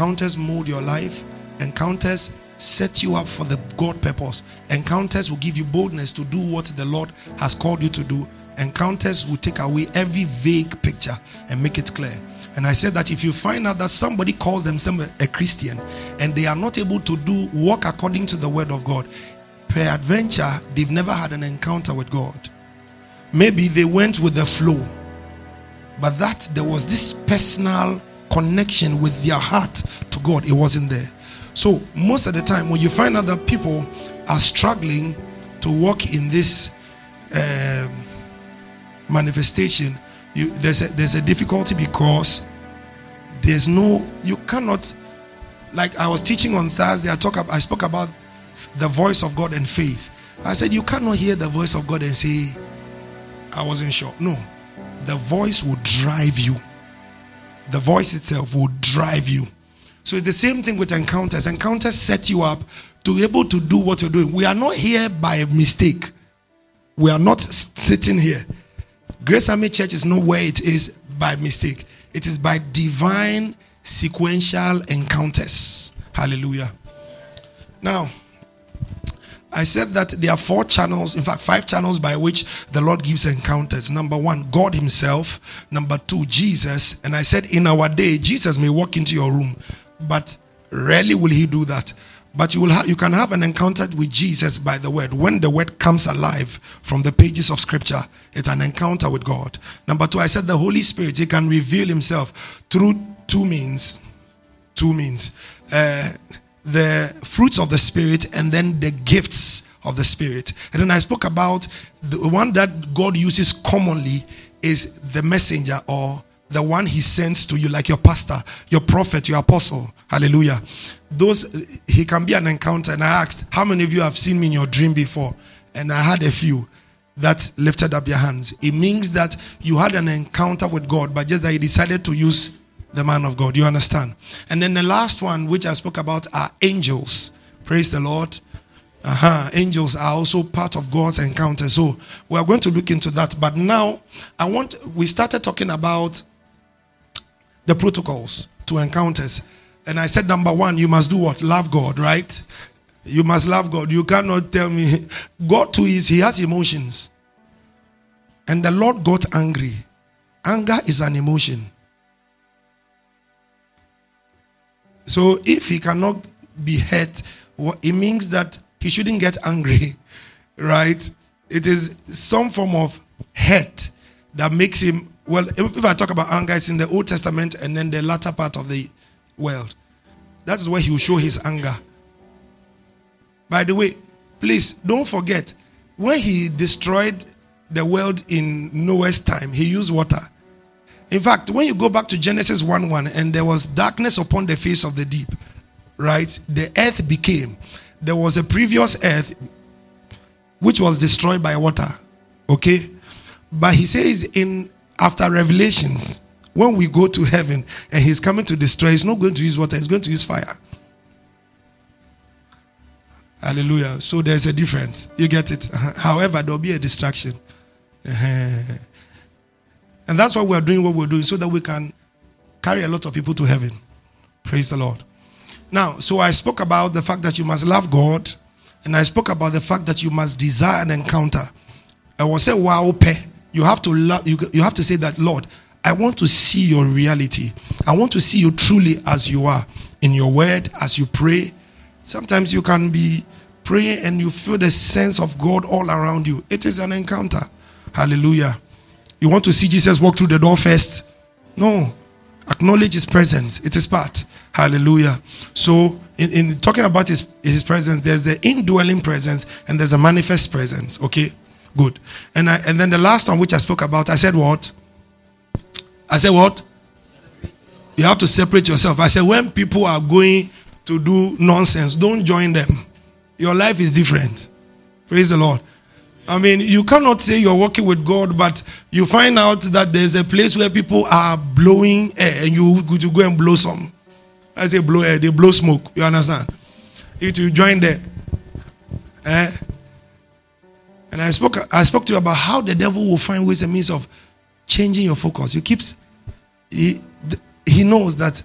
Encounters mold your life. Encounters set you up for the God purpose. Encounters will give you boldness to do what the Lord has called you to do. Encounters will take away every vague picture and make it clear. And I said that if you find out that somebody calls themselves a Christian and they are not able to do work according to the word of God, peradventure, they've never had an encounter with God. Maybe they went with the flow, but that there was this personal connection with their heart to God, it wasn't there. So, most of the time, when you find out that people are struggling to walk in this um, manifestation, you, there's a, there's a difficulty because there's no you cannot like I was teaching on Thursday. I talk I spoke about the voice of God and faith. I said you cannot hear the voice of God and say I wasn't sure. No, the voice will drive you. The voice itself will drive you. So it's the same thing with encounters. Encounters set you up to be able to do what you're doing. We are not here by mistake. We are not sitting here. Grace Army Church is not where it is by mistake. It is by divine sequential encounters. Hallelujah. Now, I said that there are four channels, in fact, five channels by which the Lord gives encounters. Number one, God Himself. Number two, Jesus. And I said, in our day, Jesus may walk into your room, but rarely will He do that. But you will ha- you can have an encounter with Jesus by the word. When the word comes alive from the pages of scripture, it's an encounter with God. Number two, I said the Holy Spirit, He can reveal Himself through two means. Two means. Uh, the fruits of the Spirit and then the gifts of the Spirit. And then I spoke about the one that God uses commonly is the messenger or the one he sends to you, like your pastor, your prophet, your apostle. Hallelujah. Those, he can be an encounter. And I asked, How many of you have seen me in your dream before? And I had a few that lifted up their hands. It means that you had an encounter with God, but just that he decided to use the man of God. You understand? And then the last one, which I spoke about, are angels. Praise the Lord. Uh-huh. Angels are also part of God's encounter. So we are going to look into that. But now I want we started talking about the protocols to encounters. And I said number one, you must do what? Love God, right? You must love God. You cannot tell me God too is he has emotions. And the Lord got angry. Anger is an emotion. So if he cannot be hurt, it means that he shouldn't get angry, right? It is some form of hurt that makes him. Well, if I talk about anger, it's in the Old Testament and then the latter part of the world. That is where he will show his anger. By the way, please don't forget when he destroyed the world in Noah's time, he used water. In fact, when you go back to Genesis 1 1, and there was darkness upon the face of the deep, right? The earth became. There was a previous earth which was destroyed by water. Okay? But he says in after revelations, when we go to heaven and he's coming to destroy, he's not going to use water, he's going to use fire. Hallelujah. So there's a difference. You get it. However, there'll be a distraction. Uh-huh. And that's why we're doing what we're doing, so that we can carry a lot of people to heaven. Praise the Lord. Now, so I spoke about the fact that you must love God, and I spoke about the fact that you must desire an encounter. I will say, wow, you have to love, you, you have to say that, Lord, I want to see your reality. I want to see you truly as you are in your word, as you pray. Sometimes you can be praying and you feel the sense of God all around you. It is an encounter. Hallelujah. You want to see Jesus walk through the door first? No. Acknowledge his presence. It is part. Hallelujah. So, in, in talking about his, his presence, there's the indwelling presence and there's a manifest presence. Okay? Good. And I, and then the last one which I spoke about, I said what? I said what? You have to separate yourself. I said when people are going to do nonsense, don't join them. Your life is different. Praise the Lord. I mean, you cannot say you're working with God, but you find out that there's a place where people are blowing air and you, you go and blow some. I say blow air, they blow smoke. You understand? If you join there. Eh? And I spoke, I spoke to you about how the devil will find ways and means of changing your focus. He keeps, he, he knows that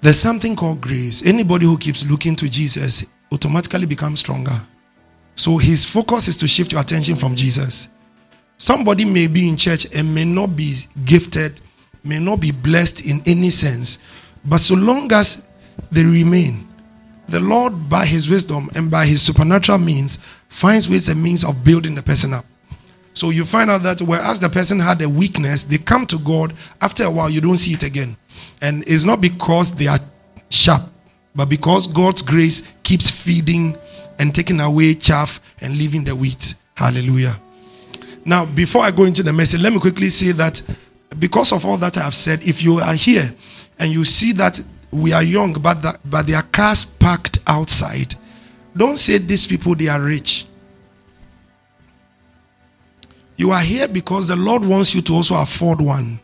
There's something called grace. Anybody who keeps looking to Jesus automatically becomes stronger. So his focus is to shift your attention from Jesus. Somebody may be in church and may not be gifted, may not be blessed in any sense, but so long as they remain, the Lord, by his wisdom and by his supernatural means, finds ways and means of building the person up. So you find out that whereas the person had a weakness, they come to God. After a while, you don't see it again. And it's not because they are sharp, but because God's grace keeps feeding and taking away chaff and leaving the wheat. Hallelujah. Now, before I go into the message, let me quickly say that because of all that I have said, if you are here and you see that we are young, but that, but there are cars parked outside, don't say these people they are rich. You are here because the Lord wants you to also afford one.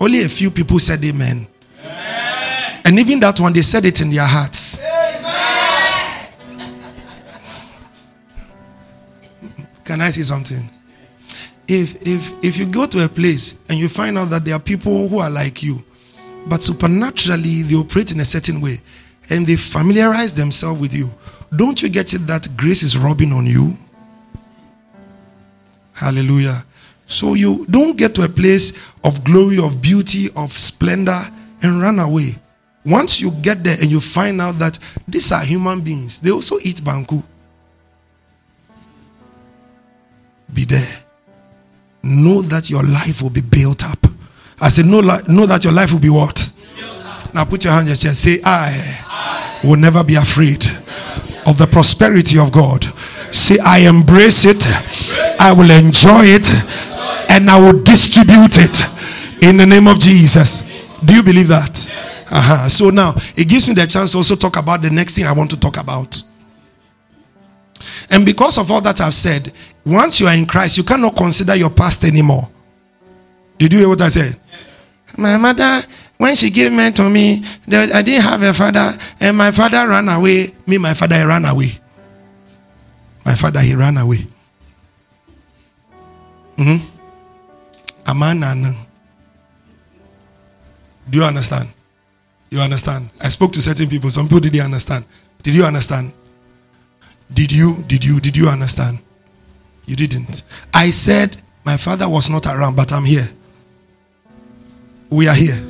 Only a few people said amen. amen. And even that one, they said it in their hearts. Can I say something? If if if you go to a place and you find out that there are people who are like you, but supernaturally they operate in a certain way and they familiarize themselves with you, don't you get it that grace is rubbing on you? Hallelujah. So you don't get to a place of glory, of beauty, of splendor, and run away. Once you get there and you find out that these are human beings, they also eat banku. Be there. Know that your life will be built up. I said, know, know that your life will be what? Now put your hand on your chest. Say, I, I will never be afraid of the prosperity of God. Say, I embrace it, I will enjoy it, and I will distribute it in the name of Jesus. Do you believe that? Uh-huh. So now it gives me the chance to also talk about the next thing I want to talk about. And because of all that I've said, once you are in Christ, you cannot consider your past anymore. Did you hear what I said? My mother, when she gave birth to me, I didn't have a father, and my father ran away. Me, my father, he ran away. My father, he ran away. Mm-hmm. Amana. Do you understand? You understand? I spoke to certain people. Some people didn't understand. Did you understand? Did you? Did you? Did you understand? You didn't. I said my father was not around, but I'm here. We are here.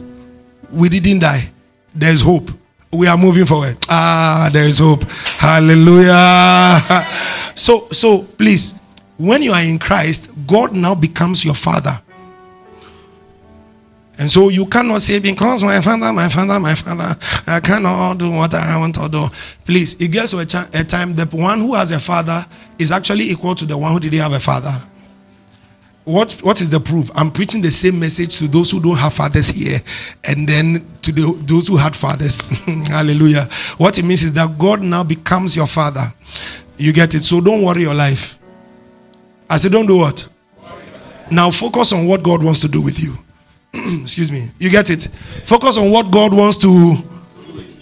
We didn't die. There's hope. We are moving forward. Ah, there is hope. Hallelujah. So, so please, when you are in Christ, God now becomes your father. And so you cannot say, because my father, my father, my father, I cannot do what I want to do. Please, it gets to a, ch- a time the one who has a father is actually equal to the one who didn't have a father. What, what is the proof? I'm preaching the same message to those who don't have fathers here and then to the, those who had fathers. Hallelujah. What it means is that God now becomes your father. You get it? So don't worry your life. I said, don't do what? Now focus on what God wants to do with you. excuse me. You get it? Focus on what god wants to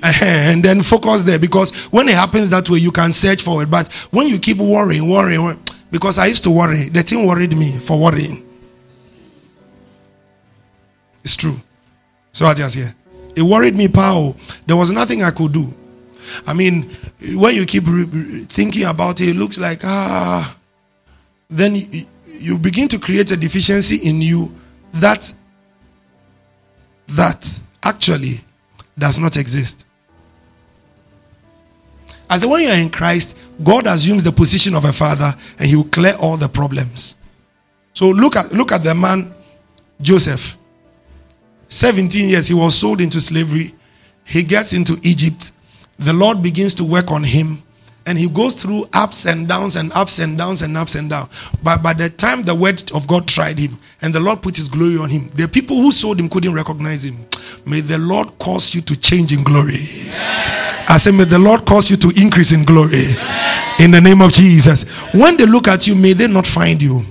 and then focus there because when it happens that way you can search for it. But when you keep worrying worrying because i used to worry. The thing worried me for worrying. It's true. So i just here? It worried me pow there was nothing i could do. I mean when you keep re- thinking about it it looks like ah. Then you begin to create a deficiency in you that that actually does not exist. As when you are in Christ, God assumes the position of a father and he will clear all the problems. So look at look at the man Joseph. 17 years he was sold into slavery. He gets into Egypt. The Lord begins to work on him and he goes through ups and downs and ups and downs and ups and downs. But by the time the word of God tried him and the Lord put his glory on him, the people who sold him couldn't recognize him. May the Lord cause you to change in glory. I say, may the Lord cause you to increase in glory. In the name of Jesus. When they look at you, may they not find you.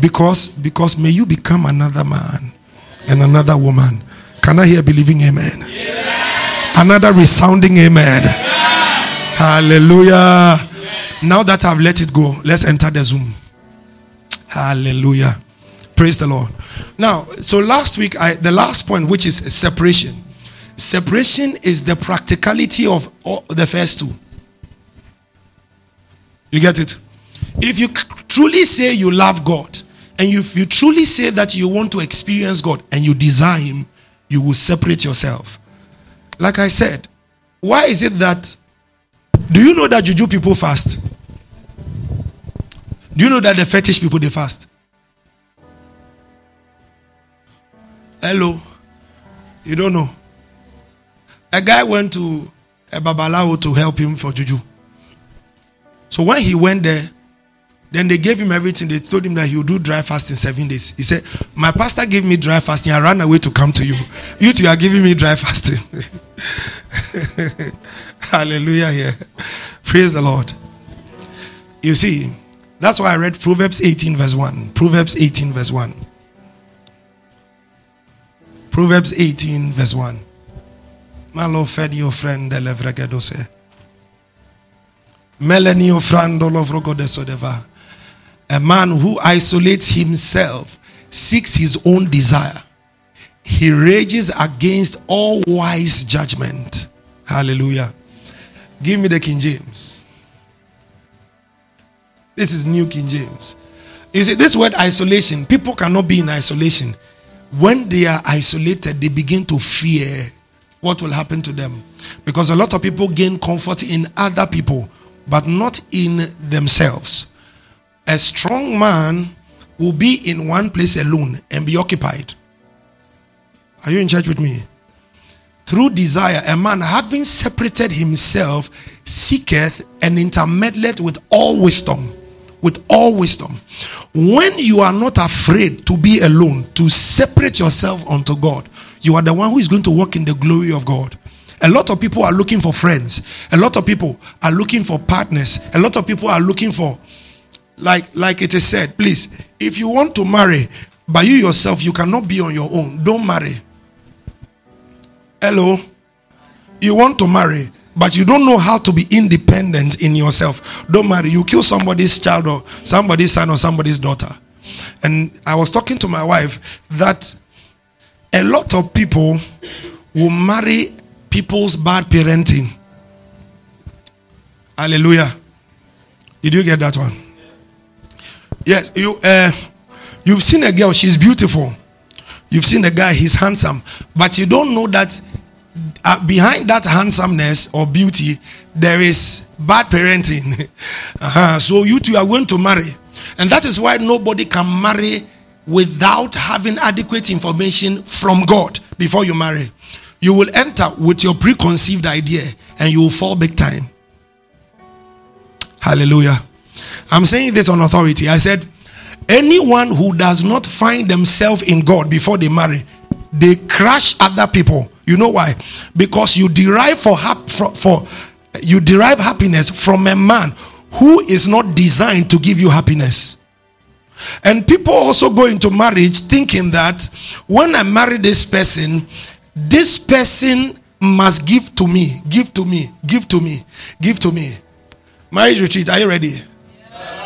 Because, because may you become another man and another woman. Can I hear believing amen? Another resounding amen. Hallelujah. Now that I've let it go, let's enter the Zoom. Hallelujah. Praise the Lord. Now, so last week, I, the last point, which is separation. Separation is the practicality of the first two. You get it? If you truly say you love God, and if you truly say that you want to experience God and you desire Him, you will separate yourself. Like I said, why is it that do you know that juju people fast? Do you know that the fetish people they fast? Hello. You don't know. A guy went to a babalawo to help him for juju. So when he went there, then they gave him everything. They told him that he would do dry fasting seven days. He said, My pastor gave me dry fasting. I ran away to come to you. You two are giving me dry fasting. Hallelujah. Yeah. Praise the Lord. You see, that's why I read Proverbs 18, verse 1. Proverbs 18, verse 1. Proverbs 18, verse 1. Malo fed your friend Melanie Melenio frando lovrogodesodeva. A man who isolates himself seeks his own desire. He rages against all wise judgment. Hallelujah. Give me the King James. This is New King James. You see, this word isolation, people cannot be in isolation. When they are isolated, they begin to fear what will happen to them. Because a lot of people gain comfort in other people, but not in themselves. A strong man will be in one place alone and be occupied. Are you in church with me? Through desire, a man having separated himself seeketh and intermeddleth with all wisdom. With all wisdom. When you are not afraid to be alone, to separate yourself unto God, you are the one who is going to walk in the glory of God. A lot of people are looking for friends. A lot of people are looking for partners. A lot of people are looking for like like it is said, please, if you want to marry, by you yourself, you cannot be on your own. Don't marry. Hello? You want to marry, but you don't know how to be independent in yourself. Don't marry. You kill somebody's child or somebody's son or somebody's daughter. And I was talking to my wife that a lot of people will marry people's bad parenting. Hallelujah. Did you get that one? Yes, you uh, you've seen a girl, she's beautiful. You've seen a guy, he's handsome, but you don't know that uh, behind that handsomeness or beauty, there is bad parenting. uh-huh. So you two are going to marry, and that is why nobody can marry without having adequate information from God before you marry. You will enter with your preconceived idea, and you will fall big time. Hallelujah. I'm saying this on authority. I said, anyone who does not find themselves in God before they marry, they crush other people. You know why? Because you derive for, hap- for, for you derive happiness from a man who is not designed to give you happiness. And people also go into marriage thinking that when I marry this person, this person must give to me, give to me, give to me, give to me. Marriage retreat, are you ready?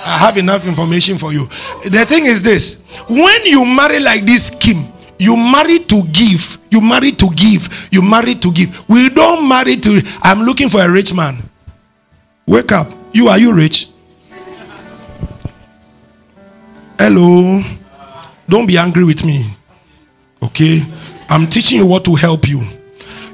I have enough information for you. The thing is this when you marry like this, Kim, you marry to give, you marry to give, you marry to give. We don't marry to, I'm looking for a rich man. Wake up. You are you rich? Hello. Don't be angry with me. Okay? I'm teaching you what to help you.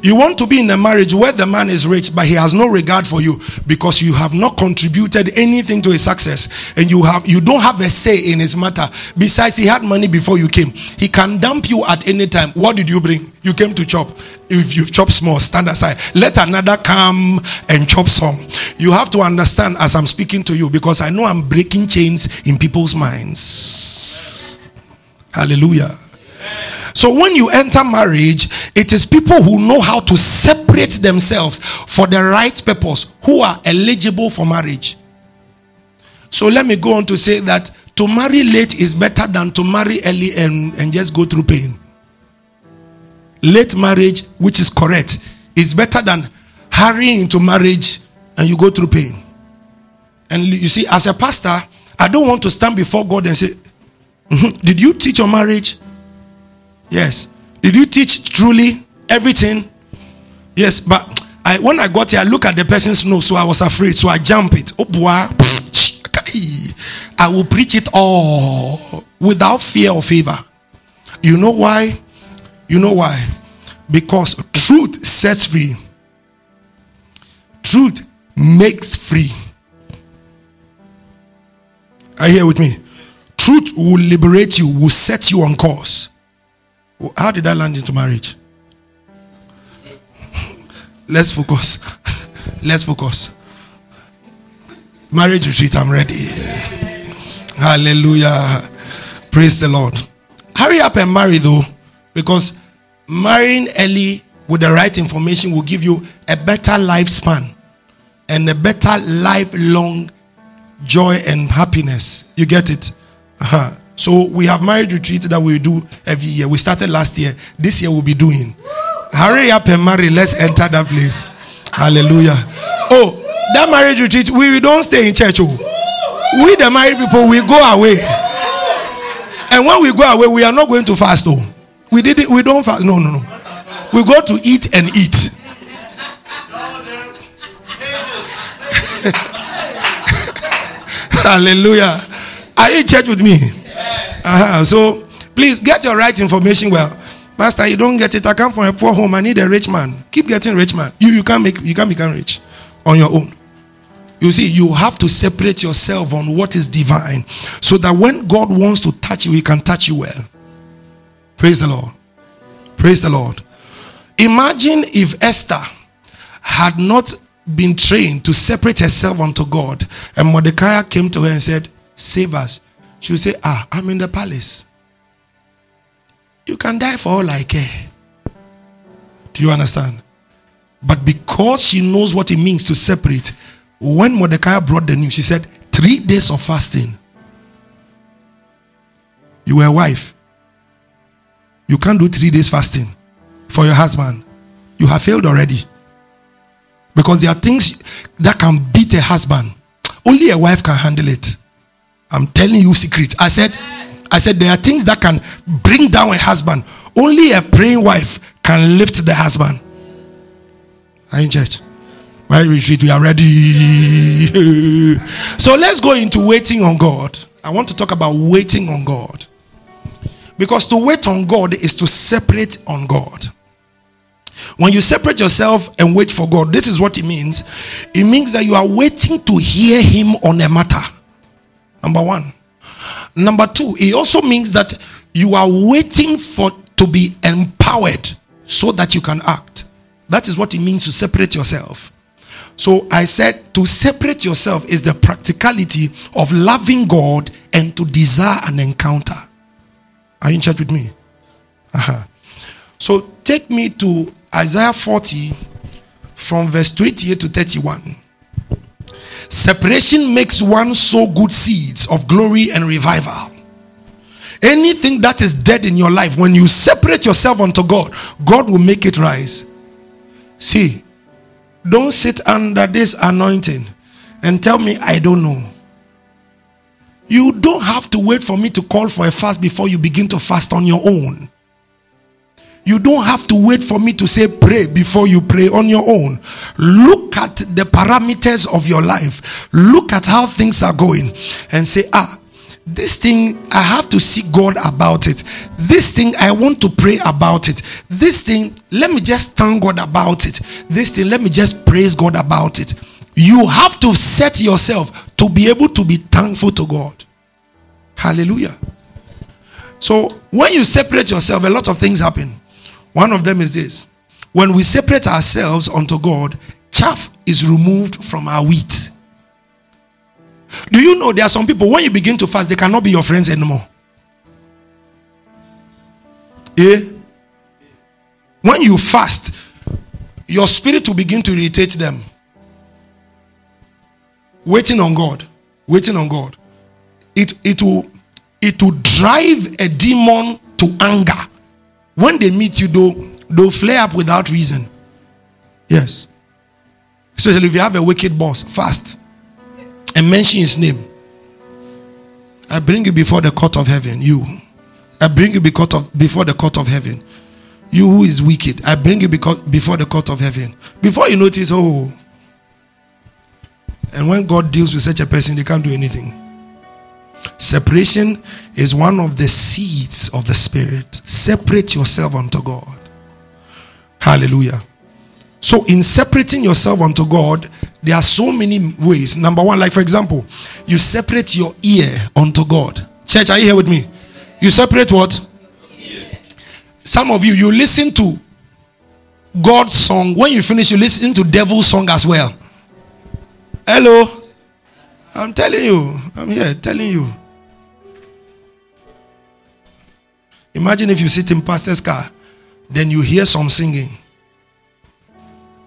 You want to be in a marriage where the man is rich, but he has no regard for you because you have not contributed anything to his success, and you have you don't have a say in his matter. Besides, he had money before you came. He can dump you at any time. What did you bring? You came to chop. If you've chopped small, stand aside. Let another come and chop some. You have to understand as I'm speaking to you because I know I'm breaking chains in people's minds. Hallelujah. So when you enter marriage, it is people who know how to separate themselves for the right purpose who are eligible for marriage. So let me go on to say that to marry late is better than to marry early and, and just go through pain. Late marriage, which is correct, is better than hurrying into marriage and you go through pain. And you see, as a pastor, I don't want to stand before God and say, mm-hmm, Did you teach your marriage? Yes. Did you teach truly everything? Yes, but I when I got here, I look at the person's nose, so I was afraid, so I jump it. Oh boy, I will preach it all without fear or favor. You know why? You know why? Because truth sets free. Truth makes free. Are you here with me? Truth will liberate you, will set you on course. How did I land into marriage? Let's focus. Let's focus. Marriage retreat, I'm ready. Hallelujah. Praise the Lord. Hurry up and marry though, because marrying early with the right information will give you a better lifespan and a better lifelong joy and happiness. You get it? Uh-huh. So we have marriage retreat that we do every year. We started last year. This year we'll be doing. Hurry up and marry. Let's enter that place. Hallelujah. Oh, that marriage retreat, we don't stay in church. Oh. We the married people, we go away. And when we go away, we are not going to fast. Oh. We did it, we don't fast. No, no, no. We go to eat and eat. Hallelujah. Are you in church with me? Uh-huh. So please get your right information well. Pastor, you don't get it. I come from a poor home. I need a rich man. Keep getting rich man. You you can't make you can't become rich on your own. You see, you have to separate yourself on what is divine so that when God wants to touch you, he can touch you well. Praise the Lord. Praise the Lord. Imagine if Esther had not been trained to separate herself unto God, and Mordecai came to her and said, Save us. She would say, Ah, I'm in the palace. You can die for all I care. Do you understand? But because she knows what it means to separate, when Mordecai brought the news, she said, Three days of fasting. You were a wife. You can't do three days fasting for your husband. You have failed already. Because there are things that can beat a husband. Only a wife can handle it. I'm telling you secret. I said, I said there are things that can bring down a husband. Only a praying wife can lift the husband. Are in church? My retreat, we are ready. so let's go into waiting on God. I want to talk about waiting on God. Because to wait on God is to separate on God. When you separate yourself and wait for God, this is what it means. It means that you are waiting to hear Him on a matter. Number one. Number two, it also means that you are waiting for to be empowered so that you can act. That is what it means to separate yourself. So I said to separate yourself is the practicality of loving God and to desire an encounter. Are you in church with me? Uh-huh. So take me to Isaiah 40 from verse 28 to 31. Separation makes one sow good seeds of glory and revival. Anything that is dead in your life, when you separate yourself unto God, God will make it rise. See, don't sit under this anointing and tell me I don't know. You don't have to wait for me to call for a fast before you begin to fast on your own. You don't have to wait for me to say pray before you pray on your own. Look at the parameters of your life. Look at how things are going and say, ah, this thing I have to seek God about it. This thing I want to pray about it. This thing, let me just thank God about it. This thing, let me just praise God about it. You have to set yourself to be able to be thankful to God. Hallelujah. So when you separate yourself, a lot of things happen. One of them is this when we separate ourselves unto God, chaff is removed from our wheat. Do you know there are some people when you begin to fast, they cannot be your friends anymore? Yeah. When you fast, your spirit will begin to irritate them. Waiting on God, waiting on God. It it will it will drive a demon to anger when they meet you, they'll, they'll flare up without reason. Yes. Especially if you have a wicked boss, fast and mention his name. I bring you before the court of heaven. You. I bring you before the court of heaven. You who is wicked, I bring you before the court of heaven. Before you notice, oh. And when God deals with such a person, they can't do anything. Separation is one of the seeds of the Spirit. Separate yourself unto God. Hallelujah. So, in separating yourself unto God, there are so many ways. Number one, like for example, you separate your ear unto God. Church, are you here with me? You separate what? Some of you, you listen to God's song. When you finish, you listen to devil's song as well. Hello? I'm telling you. I'm here telling you. Imagine if you sit in pastor's car, then you hear some singing.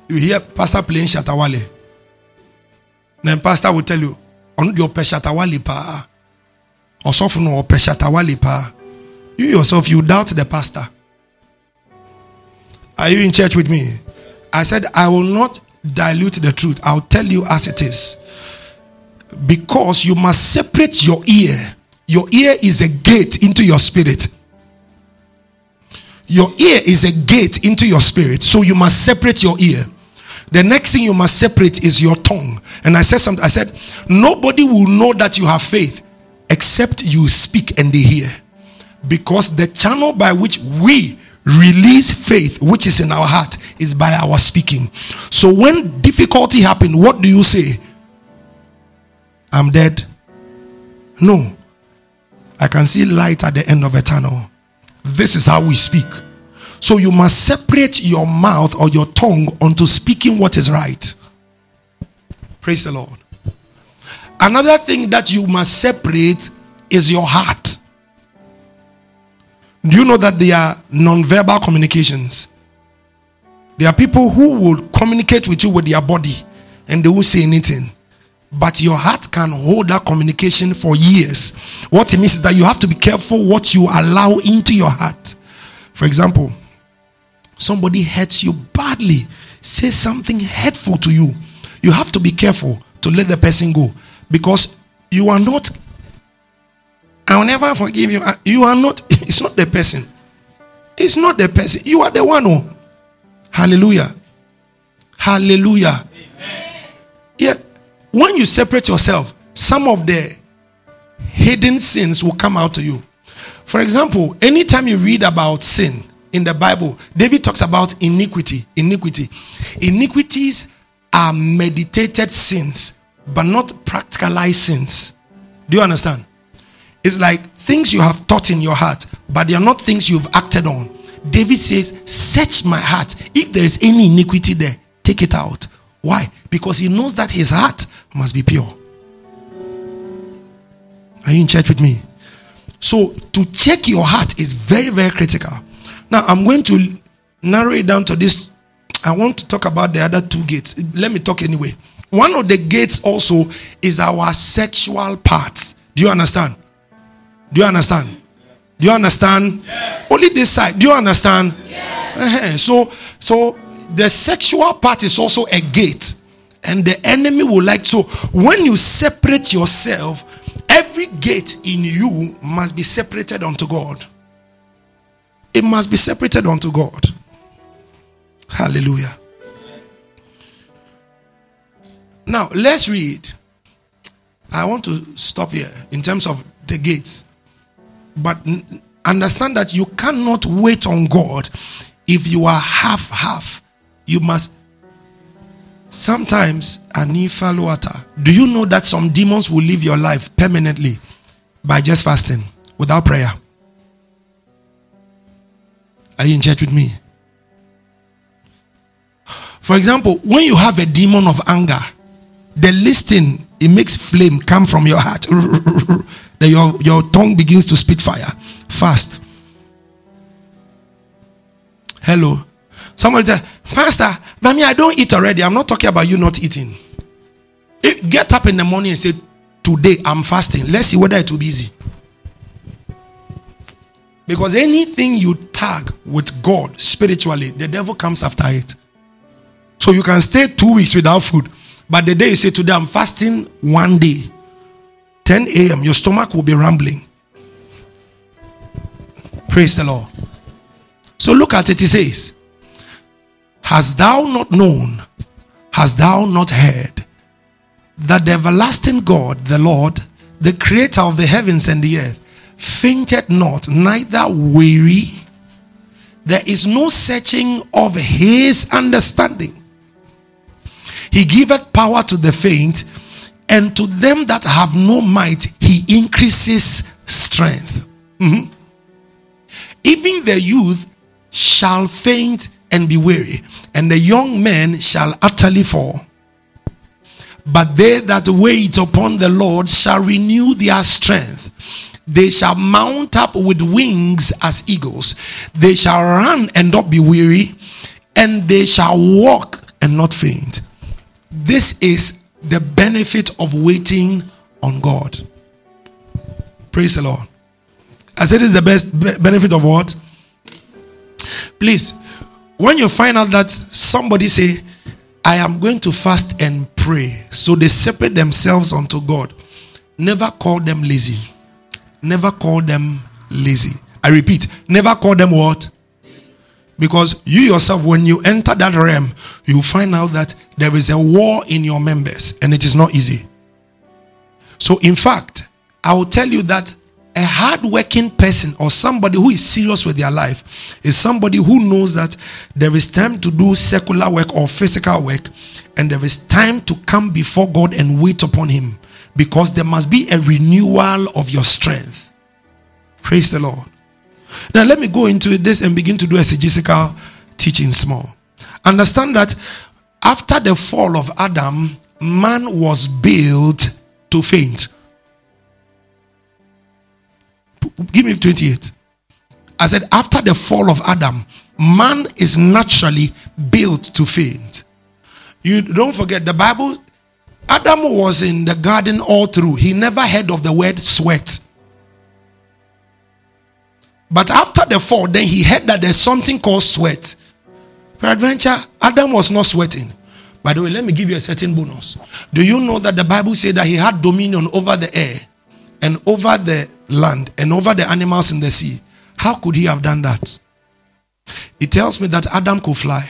You hear pastor playing Shatta Wale. Then pastor will tell you, on your Shatta Wale pa. Or soften or Shatta pa. You yourself, you doubt the pastor. Are you in church with me? I said, I will not dilute the truth. I'll tell you as it is. Because you must separate your ear. Your ear is a gate into your spirit. Your ear is a gate into your spirit. So you must separate your ear. The next thing you must separate is your tongue. And I said something. I said, nobody will know that you have faith except you speak and they hear. Because the channel by which we release faith, which is in our heart, is by our speaking. So when difficulty happens, what do you say? I'm dead. No. I can see light at the end of a tunnel. This is how we speak. So you must separate your mouth or your tongue onto speaking what is right. Praise the Lord. Another thing that you must separate is your heart. Do you know that there are non-verbal communications? There are people who will communicate with you with their body and they won't say anything. But your heart can hold that communication for years. What it means is that you have to be careful what you allow into your heart. For example, somebody hurts you badly, say something hurtful to you. You have to be careful to let the person go because you are not I will never forgive you. Uh, you are not, it's not the person. It's not the person. You are the one who. Oh. Hallelujah. Hallelujah. When you separate yourself, some of the hidden sins will come out to you. For example, anytime you read about sin in the Bible, David talks about iniquity. Iniquity. Iniquities are meditated sins, but not practicalized sins. Do you understand? It's like things you have thought in your heart, but they are not things you've acted on. David says, Search my heart. If there is any iniquity there, take it out. Why? Because he knows that his heart must be pure. Are you in church with me? So, to check your heart is very, very critical. Now, I'm going to narrow it down to this. I want to talk about the other two gates. Let me talk anyway. One of the gates also is our sexual parts. Do you understand? Do you understand? Do you understand? Yes. Only this side. Do you understand? Yes. Uh-huh. So, so the sexual part is also a gate, and the enemy will like so. When you separate yourself, every gate in you must be separated unto God. It must be separated unto God. Hallelujah. Now let's read. I want to stop here in terms of the gates. But understand that you cannot wait on God if you are half half. You must sometimes anifal water. Do you know that some demons will leave your life permanently by just fasting without prayer? Are you in church with me? For example, when you have a demon of anger, the listing it makes flame come from your heart. that your, your tongue begins to spit fire fast. Hello. Somebody said, Pastor, but me, I don't eat already. I'm not talking about you not eating. If, get up in the morning and say, Today I'm fasting. Let's see whether it will be easy. Because anything you tag with God spiritually, the devil comes after it. So you can stay two weeks without food. But the day you say, Today I'm fasting one day, 10 a.m., your stomach will be rumbling. Praise the Lord. So look at it, he says, Hast thou not known, hast thou not heard, that the everlasting God, the Lord, the creator of the heavens and the earth, fainted not, neither weary. There is no searching of his understanding. He giveth power to the faint, and to them that have no might, he increases strength. Mm-hmm. Even the youth shall faint and be weary, and the young men shall utterly fall. But they that wait upon the Lord shall renew their strength. They shall mount up with wings as eagles. They shall run and not be weary, and they shall walk and not faint. This is the benefit of waiting on God. Praise the Lord. I said it's the best benefit of what? Please, when you find out that somebody say, I am going to fast and pray, so they separate themselves unto God, never call them lazy. Never call them lazy. I repeat, never call them what? Because you yourself, when you enter that realm, you find out that there is a war in your members and it is not easy. So, in fact, I will tell you that a hardworking person or somebody who is serious with their life is somebody who knows that there is time to do secular work or physical work and there is time to come before God and wait upon Him because there must be a renewal of your strength. Praise the Lord. Now, let me go into this and begin to do a exegetical teaching small. Understand that after the fall of Adam, man was built to faint. Give me 28. I said, after the fall of Adam, man is naturally built to faint. You don't forget, the Bible, Adam was in the garden all through. He never heard of the word sweat. But after the fall, then he heard that there's something called sweat. Peradventure, Adam was not sweating. By the way, let me give you a certain bonus. Do you know that the Bible said that he had dominion over the air and over the land and over the animals in the sea? How could he have done that? It tells me that Adam could fly.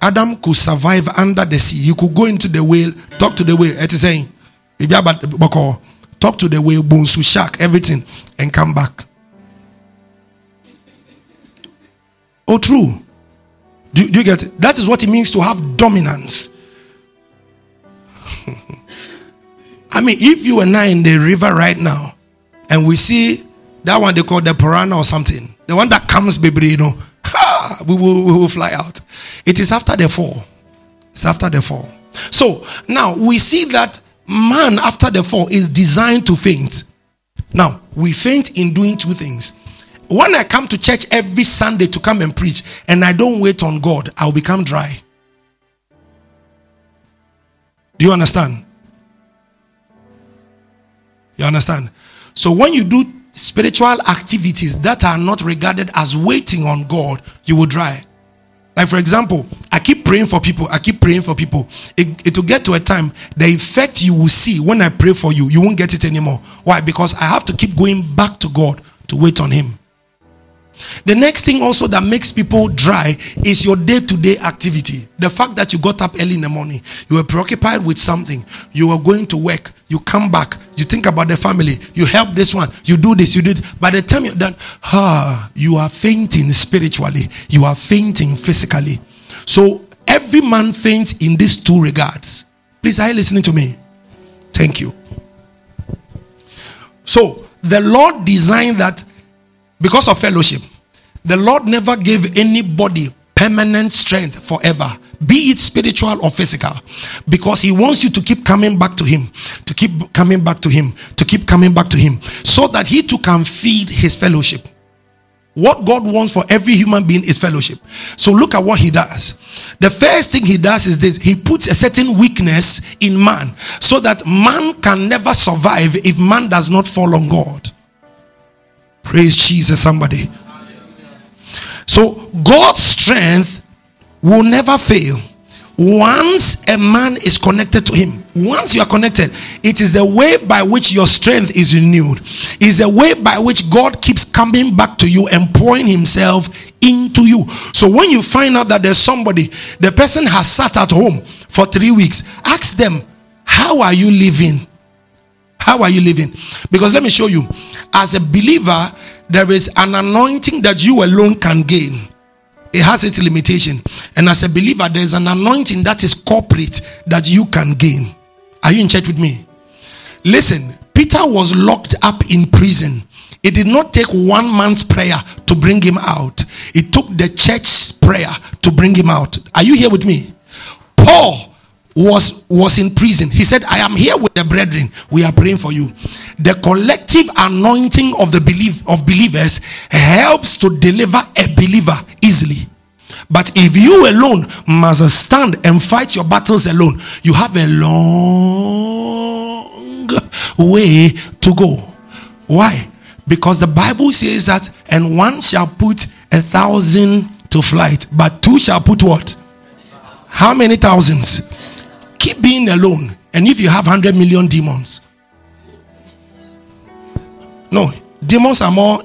Adam could survive under the sea. He could go into the whale, talk to the whale. It is saying, talk to the whale, bones, shark, everything, and come back. Oh, true. Do, do you get it? That is what it means to have dominance. I mean, if you and I in the river right now, and we see that one they call the piranha or something, the one that comes, baby, you know, ha, we will, we will fly out. It is after the fall. It's after the fall. So now we see that man after the fall is designed to faint. Now we faint in doing two things when I come to church every Sunday to come and preach and I don't wait on God, I'll become dry. Do you understand? You understand? So when you do spiritual activities that are not regarded as waiting on God, you will dry. Like, for example, I keep praying for people. I keep praying for people. It, it will get to a time, the effect you will see when I pray for you, you won't get it anymore. Why? Because I have to keep going back to God to wait on Him. The next thing also that makes people dry is your day to day activity. The fact that you got up early in the morning, you were preoccupied with something, you were going to work, you come back, you think about the family, you help this one, you do this, you did. By the time you're done, ah, you are fainting spiritually, you are fainting physically. So every man faints in these two regards. Please, are you listening to me? Thank you. So the Lord designed that because of fellowship. The Lord never gave anybody permanent strength forever, be it spiritual or physical, because He wants you to keep coming back to Him, to keep coming back to Him, to keep coming back to Him, so that He too can feed His fellowship. What God wants for every human being is fellowship. So look at what He does. The first thing He does is this He puts a certain weakness in man so that man can never survive if man does not fall on God. Praise Jesus, somebody. So God's strength will never fail. once a man is connected to him, once you are connected, it is a way by which your strength is renewed. Is a way by which God keeps coming back to you and pouring himself into you. So when you find out that there's somebody, the person has sat at home for three weeks, ask them, How are you living? How are you living? Because let me show you, as a believer, there is an anointing that you alone can gain it has its limitation. And as a believer, there's an anointing that is corporate that you can gain. Are you in church with me? Listen, Peter was locked up in prison. It did not take one man's prayer to bring him out, it took the church's prayer to bring him out. Are you here with me? Paul was was in prison. He said i am here with the brethren. We are praying for you. The collective anointing of the belief of believers helps to deliver a believer easily. But if you alone must stand and fight your battles alone you have a long way to go. Why? Because the bible says that and one shall put a thousand to flight but two shall put what? How many thousands keep being alone. And if you have 100 million demons, no, demons are more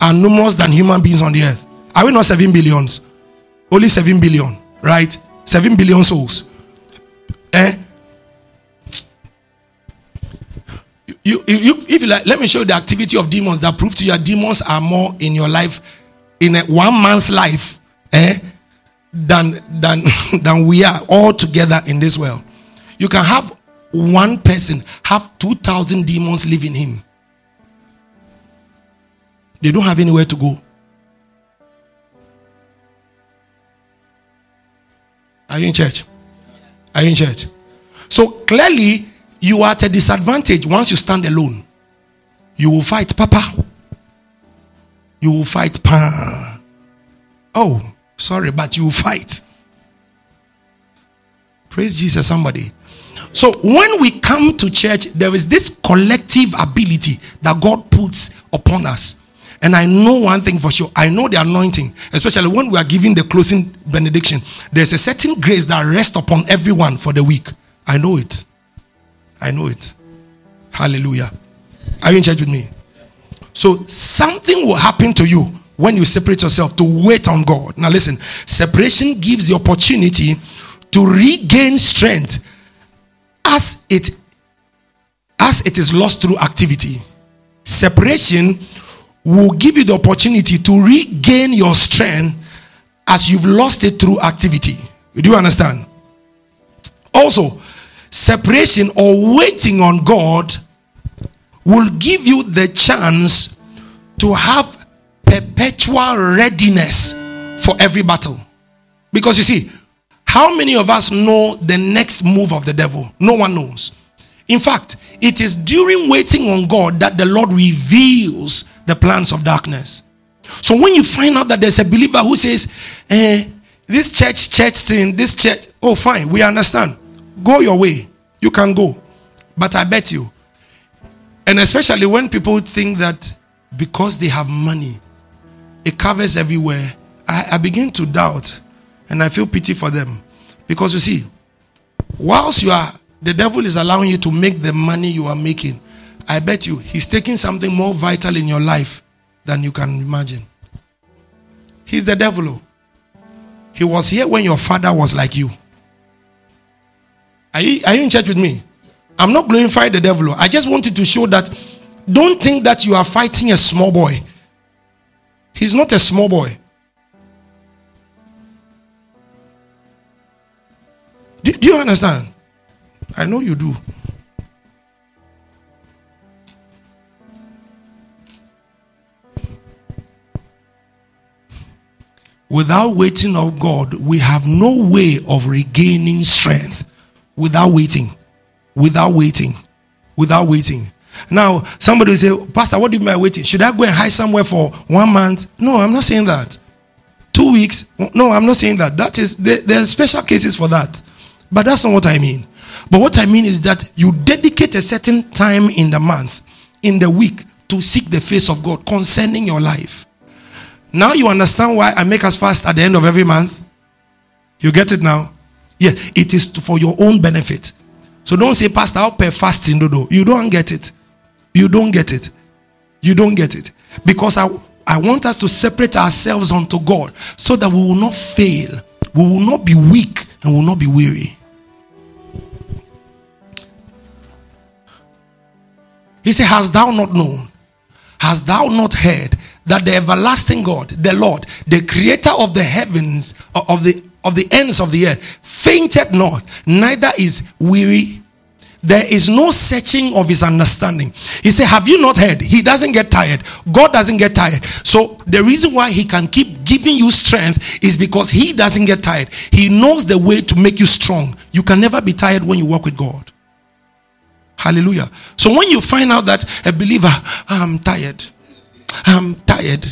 are numerous than human beings on the earth. Are we not 7 billions? Only 7 billion, right? 7 billion souls. Eh? You, you, if you like, let me show you the activity of demons that prove to you that demons are more in your life, in a, one man's life, eh? Than than than we are all together in this world. You can have one person have 2000 demons living him. They don't have anywhere to go. Are you in church? Are you in church? So clearly, you are at a disadvantage once you stand alone. You will fight Papa. You will fight Pa. Oh, Sorry, but you fight. Praise Jesus, somebody. So when we come to church, there is this collective ability that God puts upon us. And I know one thing for sure. I know the anointing, especially when we are giving the closing benediction. There's a certain grace that rests upon everyone for the week. I know it. I know it. Hallelujah. Are you in church with me? So something will happen to you when you separate yourself to wait on God. Now, listen, separation gives the opportunity to regain strength as it as it is lost through activity. Separation will give you the opportunity to regain your strength as you've lost it through activity. Do you understand? Also, separation or waiting on God will give you the chance to have perpetual readiness for every battle. Because you see, how many of us know the next move of the devil? No one knows. In fact, it is during waiting on God that the Lord reveals the plans of darkness. So when you find out that there's a believer who says, eh, this church, church thing, this church, oh, fine, we understand. Go your way. You can go. But I bet you, and especially when people think that because they have money, it covers everywhere. I, I begin to doubt and I feel pity for them. Because you see, whilst you are, the devil is allowing you to make the money you are making, I bet you he's taking something more vital in your life than you can imagine. He's the devil. Oh. He was here when your father was like you. Are you, are you in church with me? I'm not glorifying the devil. Oh. I just wanted to show that don't think that you are fighting a small boy. He's not a small boy. Do, do, you understand? I know you do. Without waiting on God, we have no way of regaining strength. Without waiting. Without waiting. Without waiting. Now, somebody will say, Pastor, what do you mean by waiting? Should I go and hide somewhere for one month? No, I'm not saying that. Two weeks? No, I'm not saying that. That is there, there are special cases for that. But that's not what I mean. But what I mean is that you dedicate a certain time in the month, in the week, to seek the face of God concerning your life. Now you understand why I make us fast at the end of every month? You get it now? Yeah, it is for your own benefit. So don't say, Pastor, I'll pay fasting. No. You don't get it. You don't get it. You don't get it. Because I, I want us to separate ourselves unto God so that we will not fail. We will not be weak and will not be weary. He said, Hast thou not known? Hast thou not heard that the everlasting God, the Lord, the creator of the heavens, of the of the ends of the earth, fainted not, neither is weary. There is no searching of his understanding. He said, Have you not heard? He doesn't get tired. God doesn't get tired. So, the reason why he can keep giving you strength is because he doesn't get tired. He knows the way to make you strong. You can never be tired when you walk with God. Hallelujah. So when you find out that a believer, I'm tired, I'm tired,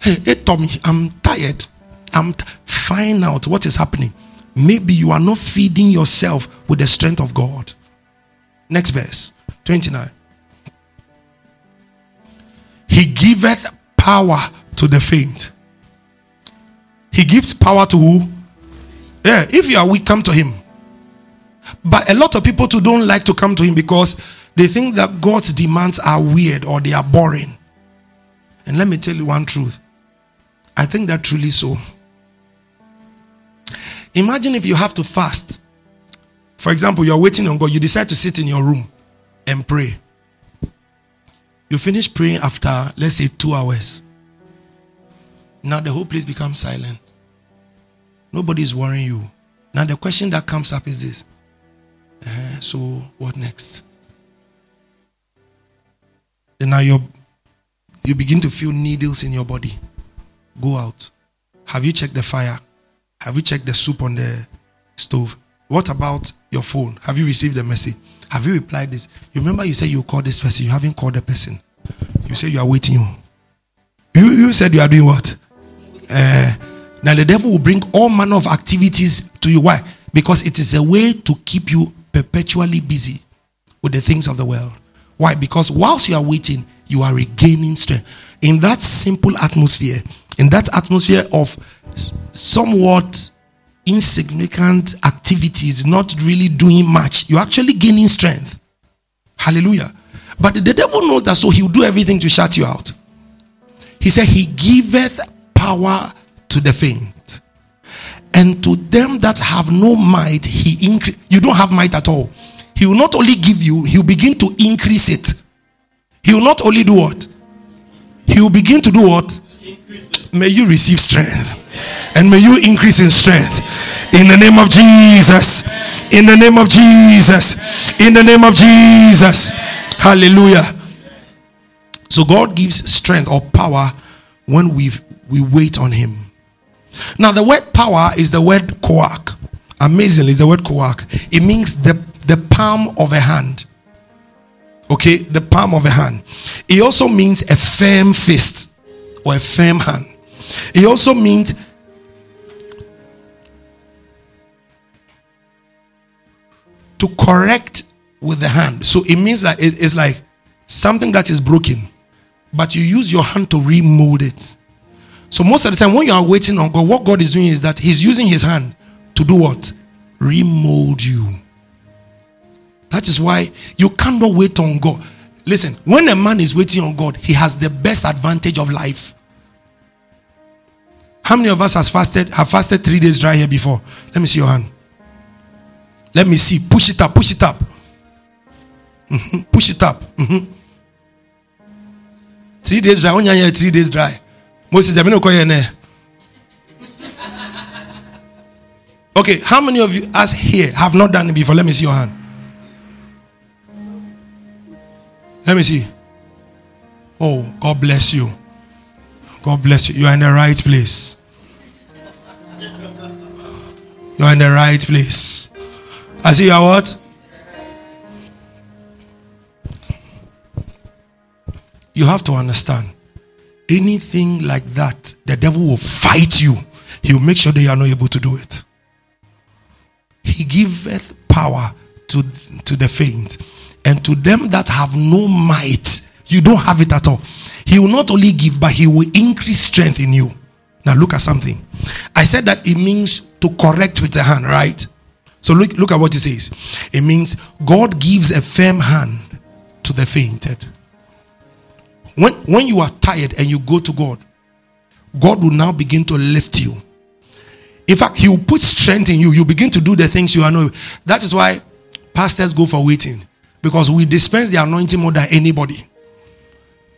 hey, Tommy, I'm tired, I'm t- find out what is happening. Maybe you are not feeding yourself with the strength of God. Next verse 29. He giveth power to the faint. He gives power to who? Yeah, if you are weak, come to him. But a lot of people too don't like to come to him because they think that God's demands are weird or they are boring. And let me tell you one truth. I think that truly so. Imagine if you have to fast. For example, you're waiting on God, you decide to sit in your room and pray. You finish praying after, let's say, two hours. Now the whole place becomes silent. Nobody is worrying you. Now the question that comes up is this uh, so what next? Then now you you begin to feel needles in your body. Go out. Have you checked the fire? Have you checked the soup on the stove? What about your phone? Have you received the message? Have you replied this? You remember you said you called this person, you haven't called the person. You say you are waiting. You, you said you are doing what? Uh, now the devil will bring all manner of activities to you. Why? Because it is a way to keep you perpetually busy with the things of the world. Why? Because whilst you are waiting, you are regaining strength. In that simple atmosphere, in that atmosphere of somewhat insignificant activities, not really doing much, you're actually gaining strength. Hallelujah. But the devil knows that, so he'll do everything to shut you out. He said, He giveth power to the faint. And to them that have no might he increase you don't have might at all. He will not only give you he'll begin to increase it. He will not only do what? He will begin to do what? May you receive strength and may you increase in strength in the name of jesus in the name of jesus in the name of jesus hallelujah so god gives strength or power when we we wait on him now, the word power is the word koak. Amazingly, is the word koak. It means the, the palm of a hand. Okay, the palm of a hand. It also means a firm fist or a firm hand. It also means to correct with the hand. So it means that it is like something that is broken, but you use your hand to remold it. So most of the time, when you are waiting on God, what God is doing is that He's using His hand to do what? Remold you. That is why you cannot wait on God. Listen, when a man is waiting on God, he has the best advantage of life. How many of us has fasted have fasted three days dry here before? Let me see your hand. Let me see. Push it up. Push it up. Mm-hmm. Push it up. Mm-hmm. Three days dry. Only three days dry. Most of them no Moses, Okay, how many of you as here have not done it before? Let me see your hand. Let me see. Oh, God bless you. God bless you. You are in the right place. You are in the right place. I see you are what? You have to understand anything like that, the devil will fight you. He will make sure they are not able to do it. He giveth power to, to the faint, and to them that have no might, you don't have it at all. He will not only give, but he will increase strength in you. Now, look at something. I said that it means to correct with the hand, right? So look, look at what he says. It means God gives a firm hand to the fainted. When, when you are tired and you go to God, God will now begin to lift you. In fact, He will put strength in you. You begin to do the things you are not. That is why pastors go for waiting because we dispense the anointing more than anybody.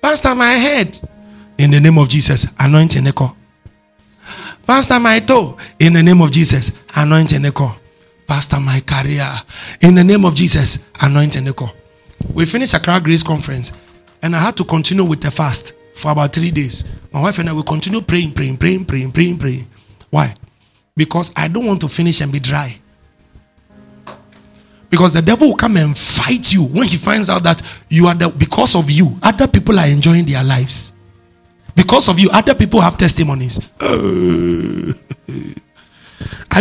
Pastor, my head, in the name of Jesus, anointing echo. Pastor, my toe, in the name of Jesus, anointing echo. Pastor, my career, in the name of Jesus, anointing echo. We finished a crowd grace conference, and I had to continue with the fast for about three days. My wife and I will continue praying, praying, praying, praying, praying, praying. Why? Because I don't want to finish and be dry. Because the devil will come and fight you when he finds out that you are the because of you, other people are enjoying their lives. Because of you, other people have testimonies. are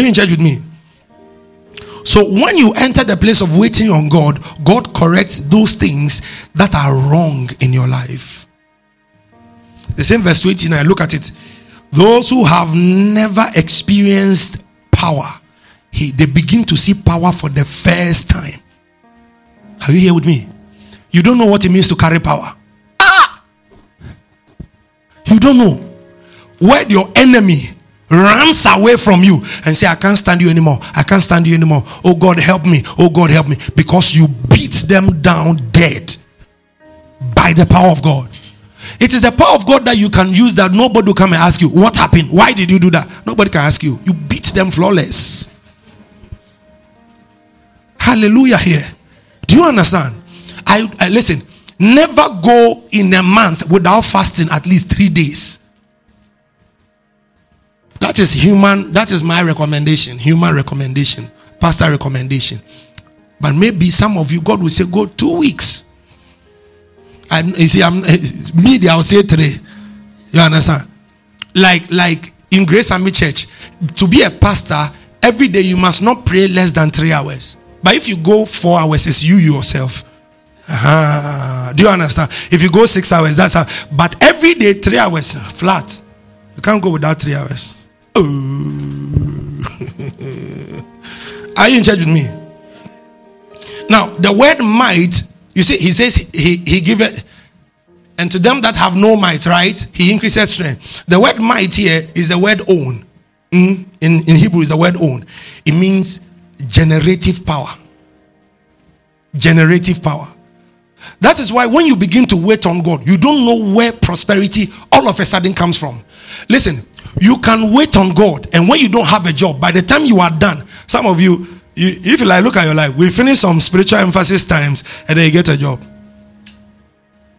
you in church with me? So when you enter the place of waiting on God, God corrects those things that are wrong in your life. The same verse 29, look at it. Those who have never experienced power, he, they begin to see power for the first time. Are you here with me? You don't know what it means to carry power. Ah! You don't know. Where your enemy runs away from you and say, I can't stand you anymore. I can't stand you anymore. Oh God, help me. Oh God, help me. Because you beat them down dead by the power of God. It is the power of God that you can use that nobody will come and ask you, What happened? Why did you do that? Nobody can ask you. You beat them flawless. Hallelujah here. Do you understand? I, I listen, never go in a month without fasting at least three days. That is human, that is my recommendation, human recommendation, pastor recommendation. But maybe some of you, God will say, Go two weeks. And you see, I'm media, I'll say three. You understand? Like, like in Grace Army Church, to be a pastor, every day you must not pray less than three hours. But if you go four hours, it's you yourself. Uh-huh. Do you understand? If you go six hours, that's how. But every day, three hours flat. You can't go without three hours. Oh. Are you in church with me? Now, the word might you see, he says he, he give it, and to them that have no might, right? He increases strength. The word might here is the word own. Mm? In, in Hebrew is the word own. It means generative power. Generative power. That is why when you begin to wait on God, you don't know where prosperity all of a sudden comes from. Listen, you can wait on God, and when you don't have a job, by the time you are done, some of you you, if you like, look at your life. We finish some spiritual emphasis times and then you get a job.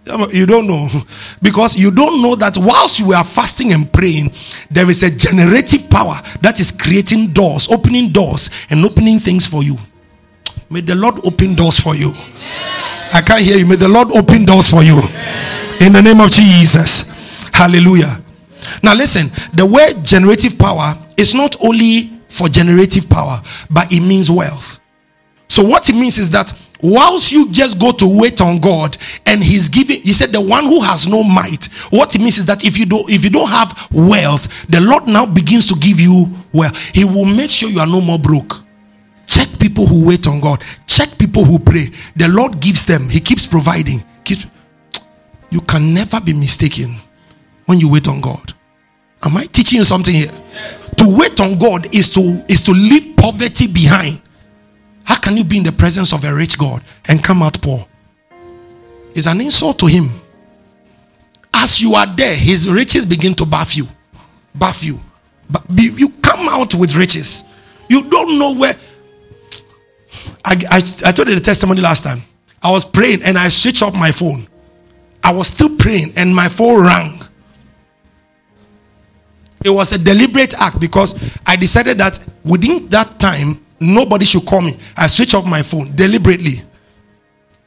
You don't know. Because you don't know that whilst you are fasting and praying, there is a generative power that is creating doors, opening doors, and opening things for you. May the Lord open doors for you. I can't hear you. May the Lord open doors for you. In the name of Jesus. Hallelujah. Now, listen the word generative power is not only for generative power, but it means wealth. So, what it means is that whilst you just go to wait on God and He's giving, He said, the one who has no might. What it means is that if you don't, if you don't have wealth, the Lord now begins to give you wealth. He will make sure you are no more broke. Check people who wait on God. Check people who pray. The Lord gives them. He keeps providing. Keeps, you can never be mistaken when you wait on God. Am I teaching you something here? To wait on God is to is to leave poverty behind. How can you be in the presence of a rich God and come out poor? It's an insult to him. As you are there, his riches begin to buff you. Buff you. But you come out with riches. You don't know where. I, I, I told you the testimony last time. I was praying and I switched off my phone. I was still praying and my phone rang. It was a deliberate act because I decided that within that time, nobody should call me. I switch off my phone deliberately.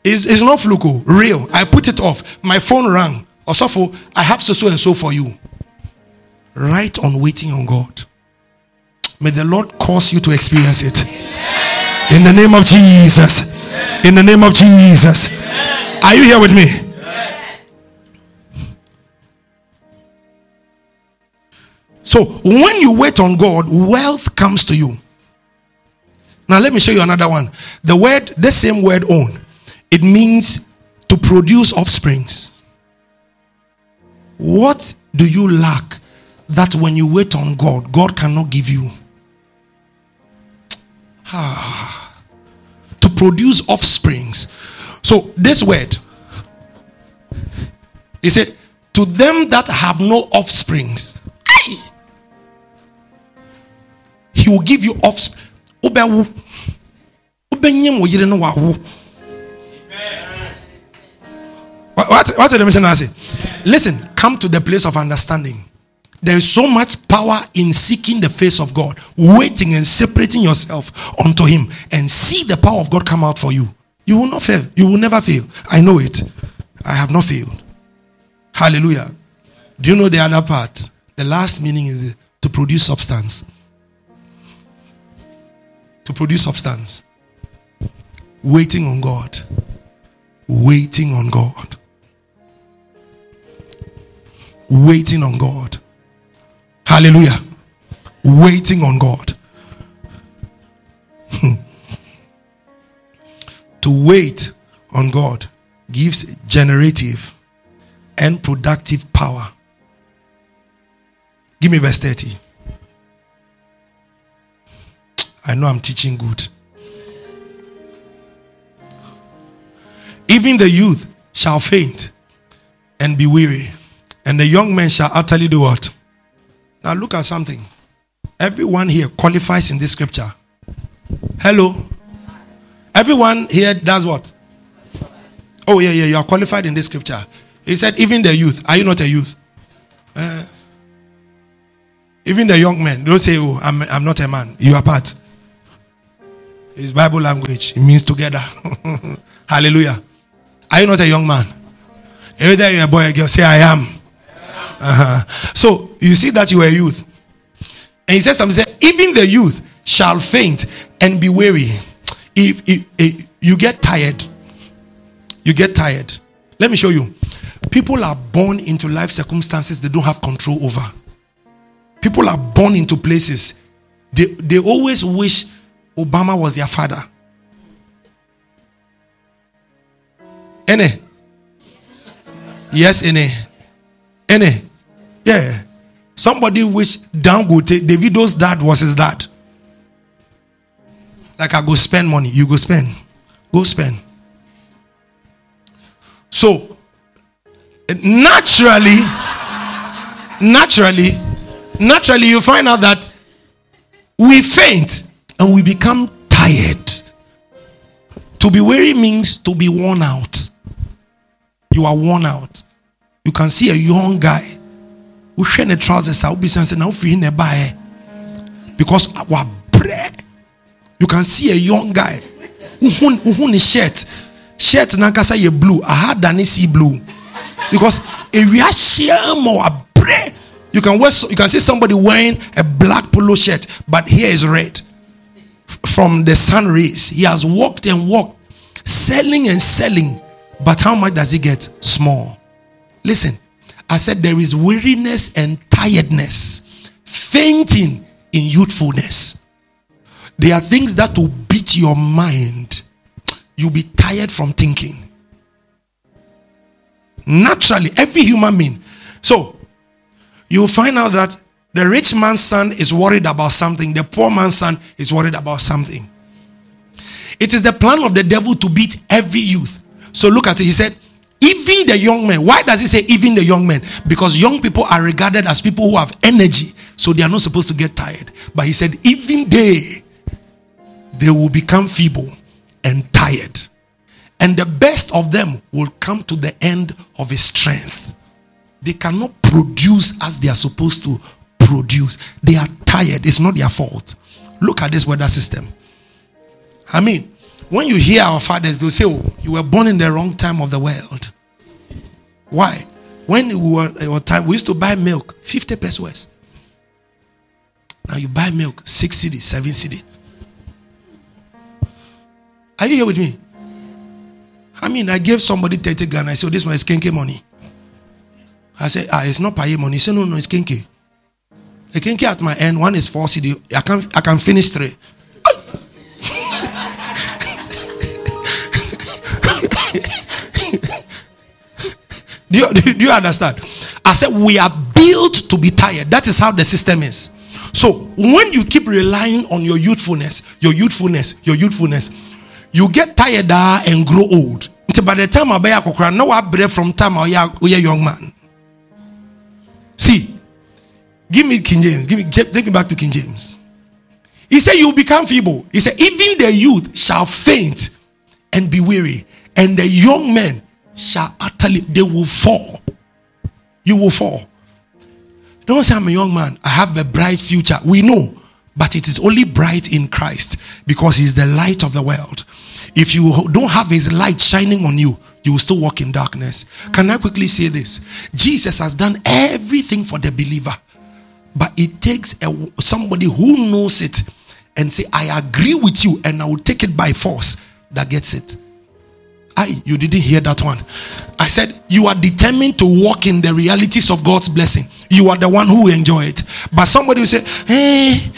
It's, it's not fluke, oh, real. I put it off. My phone rang. Osofo, I have so so and so for you. Right on waiting on God. May the Lord cause you to experience it. In the name of Jesus. In the name of Jesus. Are you here with me? So when you wait on God, wealth comes to you. Now let me show you another one. The word, the same word own, it means to produce offsprings. What do you lack that when you wait on God, God cannot give you? Ah, to produce offsprings. So this word, he said, to them that have no offsprings, he will give you offspring. What, what did the say? Listen, come to the place of understanding. There is so much power in seeking the face of God, waiting and separating yourself unto Him, and see the power of God come out for you. You will not fail. You will never fail. I know it. I have not failed. Hallelujah. Do you know the other part? The last meaning is to produce substance. To produce substance. Waiting on God. Waiting on God waiting on God. Hallelujah. Waiting on God. Hmm. to wait on God gives generative and productive power. Give me verse 30. I know I'm teaching good. Even the youth shall faint and be weary and the young men shall utterly do what? Now look at something. Everyone here qualifies in this scripture. Hello. Everyone here does what? Oh, yeah, yeah, you are qualified in this scripture. He said, even the youth. Are you not a youth? Uh, even the young men. Don't say, oh, I'm, I'm not a man. You are part. It's Bible language. It means together. Hallelujah. Are you not a young man? Either you're a boy or a girl, say, I am. Uh-huh. So you see that you are a youth. And he says something, say, even the youth shall faint and be weary. If, if, if you get tired, you get tired. Let me show you. People are born into life circumstances they don't have control over. People are born into places they, they always wish Obama was their father. Any? Yes, any? Any? Yeah. Somebody wish Dangote, Davido's dad was his dad. Like I go spend money, you go spend. Go spend. So naturally, naturally, naturally, you find out that we faint and we become tired. To be weary means to be worn out. You are worn out. You can see a young guy wohwɛ ne trousers a wobisa sɛ na wofiri ne baɛ because wabrɛ you can see a young guy ne shirt shirt nankasa yɛ blue aha da ne sea blue because if ewia hyia ma wabrɛ you can wear you can see somebody wearing a black polo shirt but here is red from the sun rays he has walked and walked selling and selling but how much does he get small listen I said there is weariness and tiredness, fainting in youthfulness. There are things that will beat your mind. You'll be tired from thinking. Naturally, every human being. So, you'll find out that the rich man's son is worried about something, the poor man's son is worried about something. It is the plan of the devil to beat every youth. So, look at it. He said, even the young men. Why does he say even the young men? Because young people are regarded as people who have energy, so they are not supposed to get tired. But he said, even they, they will become feeble and tired. And the best of them will come to the end of his strength. They cannot produce as they are supposed to produce. They are tired. It's not their fault. Look at this weather system. I mean, when you hear our fathers, they'll say, Oh, you were born in the wrong time of the world. Why? When we were our time, we used to buy milk 50 pesos. Now you buy milk 6 cedi, 7 cedi. Are you here with me? I mean, I gave somebody 30 Ghana. I said, oh, This one is kenke money. I said, Ah, it's not pay money. He said, No, no, it's kenke. The kenke at my end, one is four cedi. I can I can finish three. do, you, do, you understand? I said we are built to be tired. That is how the system is. So when you keep relying on your youthfulness, your youthfulness, your youthfulness, you get tired ah, and grow old. By the time I buy a no, I break from time I a young man. See, give me King James. Give me take me back to King James. He said, You become feeble. He said, Even the youth shall faint and be weary, and the young men shall utterly they will fall. You will fall. Don't say I'm a young man, I have a bright future. We know, but it is only bright in Christ because He's the light of the world. If you don't have His light shining on you, you will still walk in darkness. Can I quickly say this? Jesus has done everything for the believer, but it takes a, somebody who knows it and say, I agree with you, and I will take it by force that gets it. I, you didn't hear that one. I said, You are determined to walk in the realities of God's blessing. You are the one who will enjoy it. But somebody will say, Hey,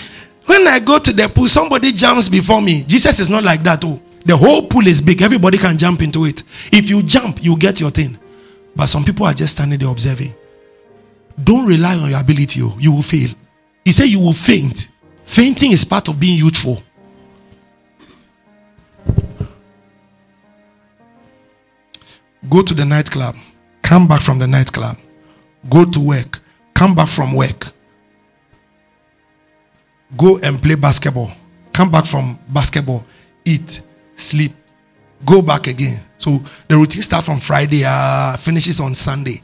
when I go to the pool, somebody jumps before me. Jesus is not like that. Oh, the whole pool is big, everybody can jump into it. If you jump, you get your thing. But some people are just standing there observing. Don't rely on your ability, oh, you will fail. He said, You will faint. Fainting is part of being youthful. Go to the nightclub, come back from the nightclub, go to work, come back from work, go and play basketball, come back from basketball, eat, sleep, go back again. So the routine starts from Friday, uh, finishes on Sunday.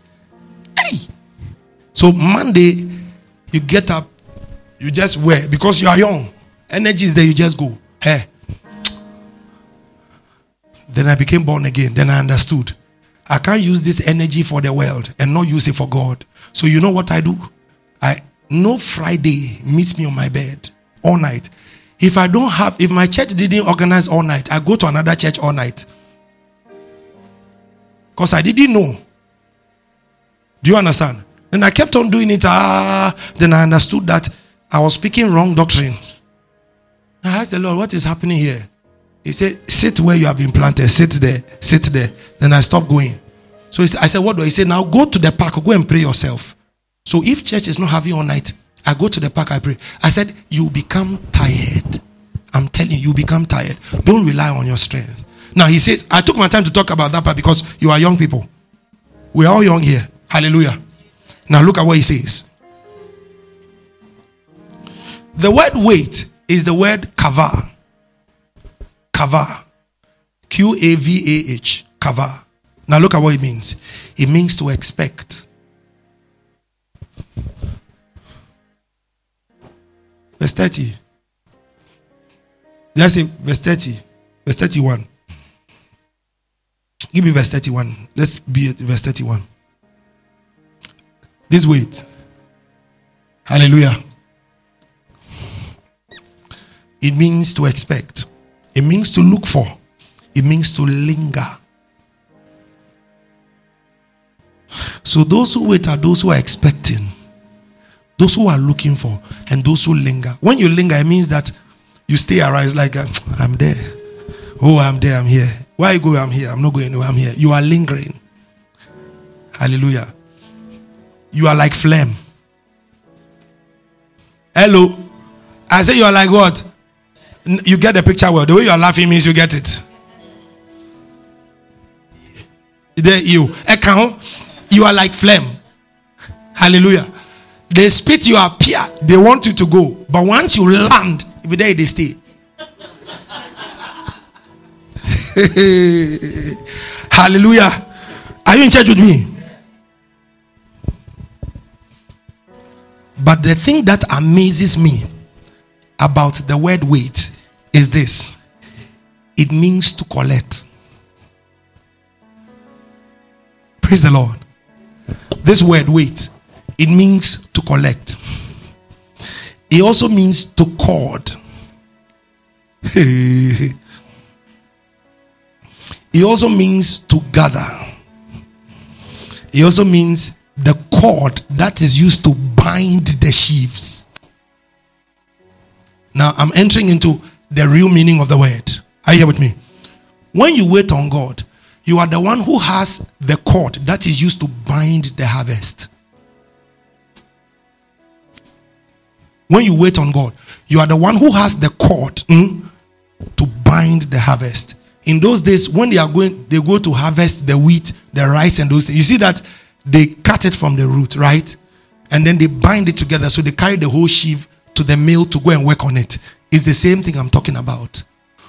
So Monday, you get up, you just wear because you are young. Energy is there, you just go. Hey. Then I became born again. Then I understood. I can't use this energy for the world and not use it for God. So you know what I do? I no Friday meets me on my bed all night. If I don't have, if my church didn't organize all night, I go to another church all night. Because I didn't know. Do you understand? And I kept on doing it. Ah, then I understood that I was speaking wrong doctrine. I asked the Lord, what is happening here? He said, Sit where you have been planted. Sit there. Sit there. Then I stopped going. So I said, What do I say? Now go to the park. Go and pray yourself. So if church is not having all night, I go to the park, I pray. I said, You become tired. I'm telling you, you become tired. Don't rely on your strength. Now he says, I took my time to talk about that part because you are young people. We are all young here. Hallelujah. Now look at what he says. The word wait is the word kava. Kava. Q A V A H. Kava. Now look at what it means. It means to expect. Verse 30. Let's say verse 30. Verse 31. Give me verse 31. Let's be at verse 31. This wait. Hallelujah. It means to expect. It means to look for, it means to linger. So, those who wait are those who are expecting, those who are looking for, and those who linger. When you linger, it means that you stay around. Like, uh, I'm there. Oh, I'm there. I'm here. Why go? I'm here. I'm not going anywhere. I'm here. You are lingering. Hallelujah. You are like phlegm. Hello. I say you are like what? You get the picture well. The way you are laughing means you get it. There you. Eh, you are like phlegm. Hallelujah. They spit you appear. They want you to go. But once you land, if there they stay. Hallelujah. Are you in church with me? But the thing that amazes me about the word wait is this it means to collect. Praise the Lord. This word, wait, it means to collect. It also means to cord. it also means to gather. It also means the cord that is used to bind the sheaves. Now I'm entering into the real meaning of the word. Are you here with me? When you wait on God, you are the one who has the cord that is used to bind the harvest. When you wait on God, you are the one who has the cord mm, to bind the harvest. In those days, when they are going, they go to harvest the wheat, the rice, and those things. You see that they cut it from the root, right? And then they bind it together. So they carry the whole sheaf to the mill to go and work on it. It's the same thing I'm talking about.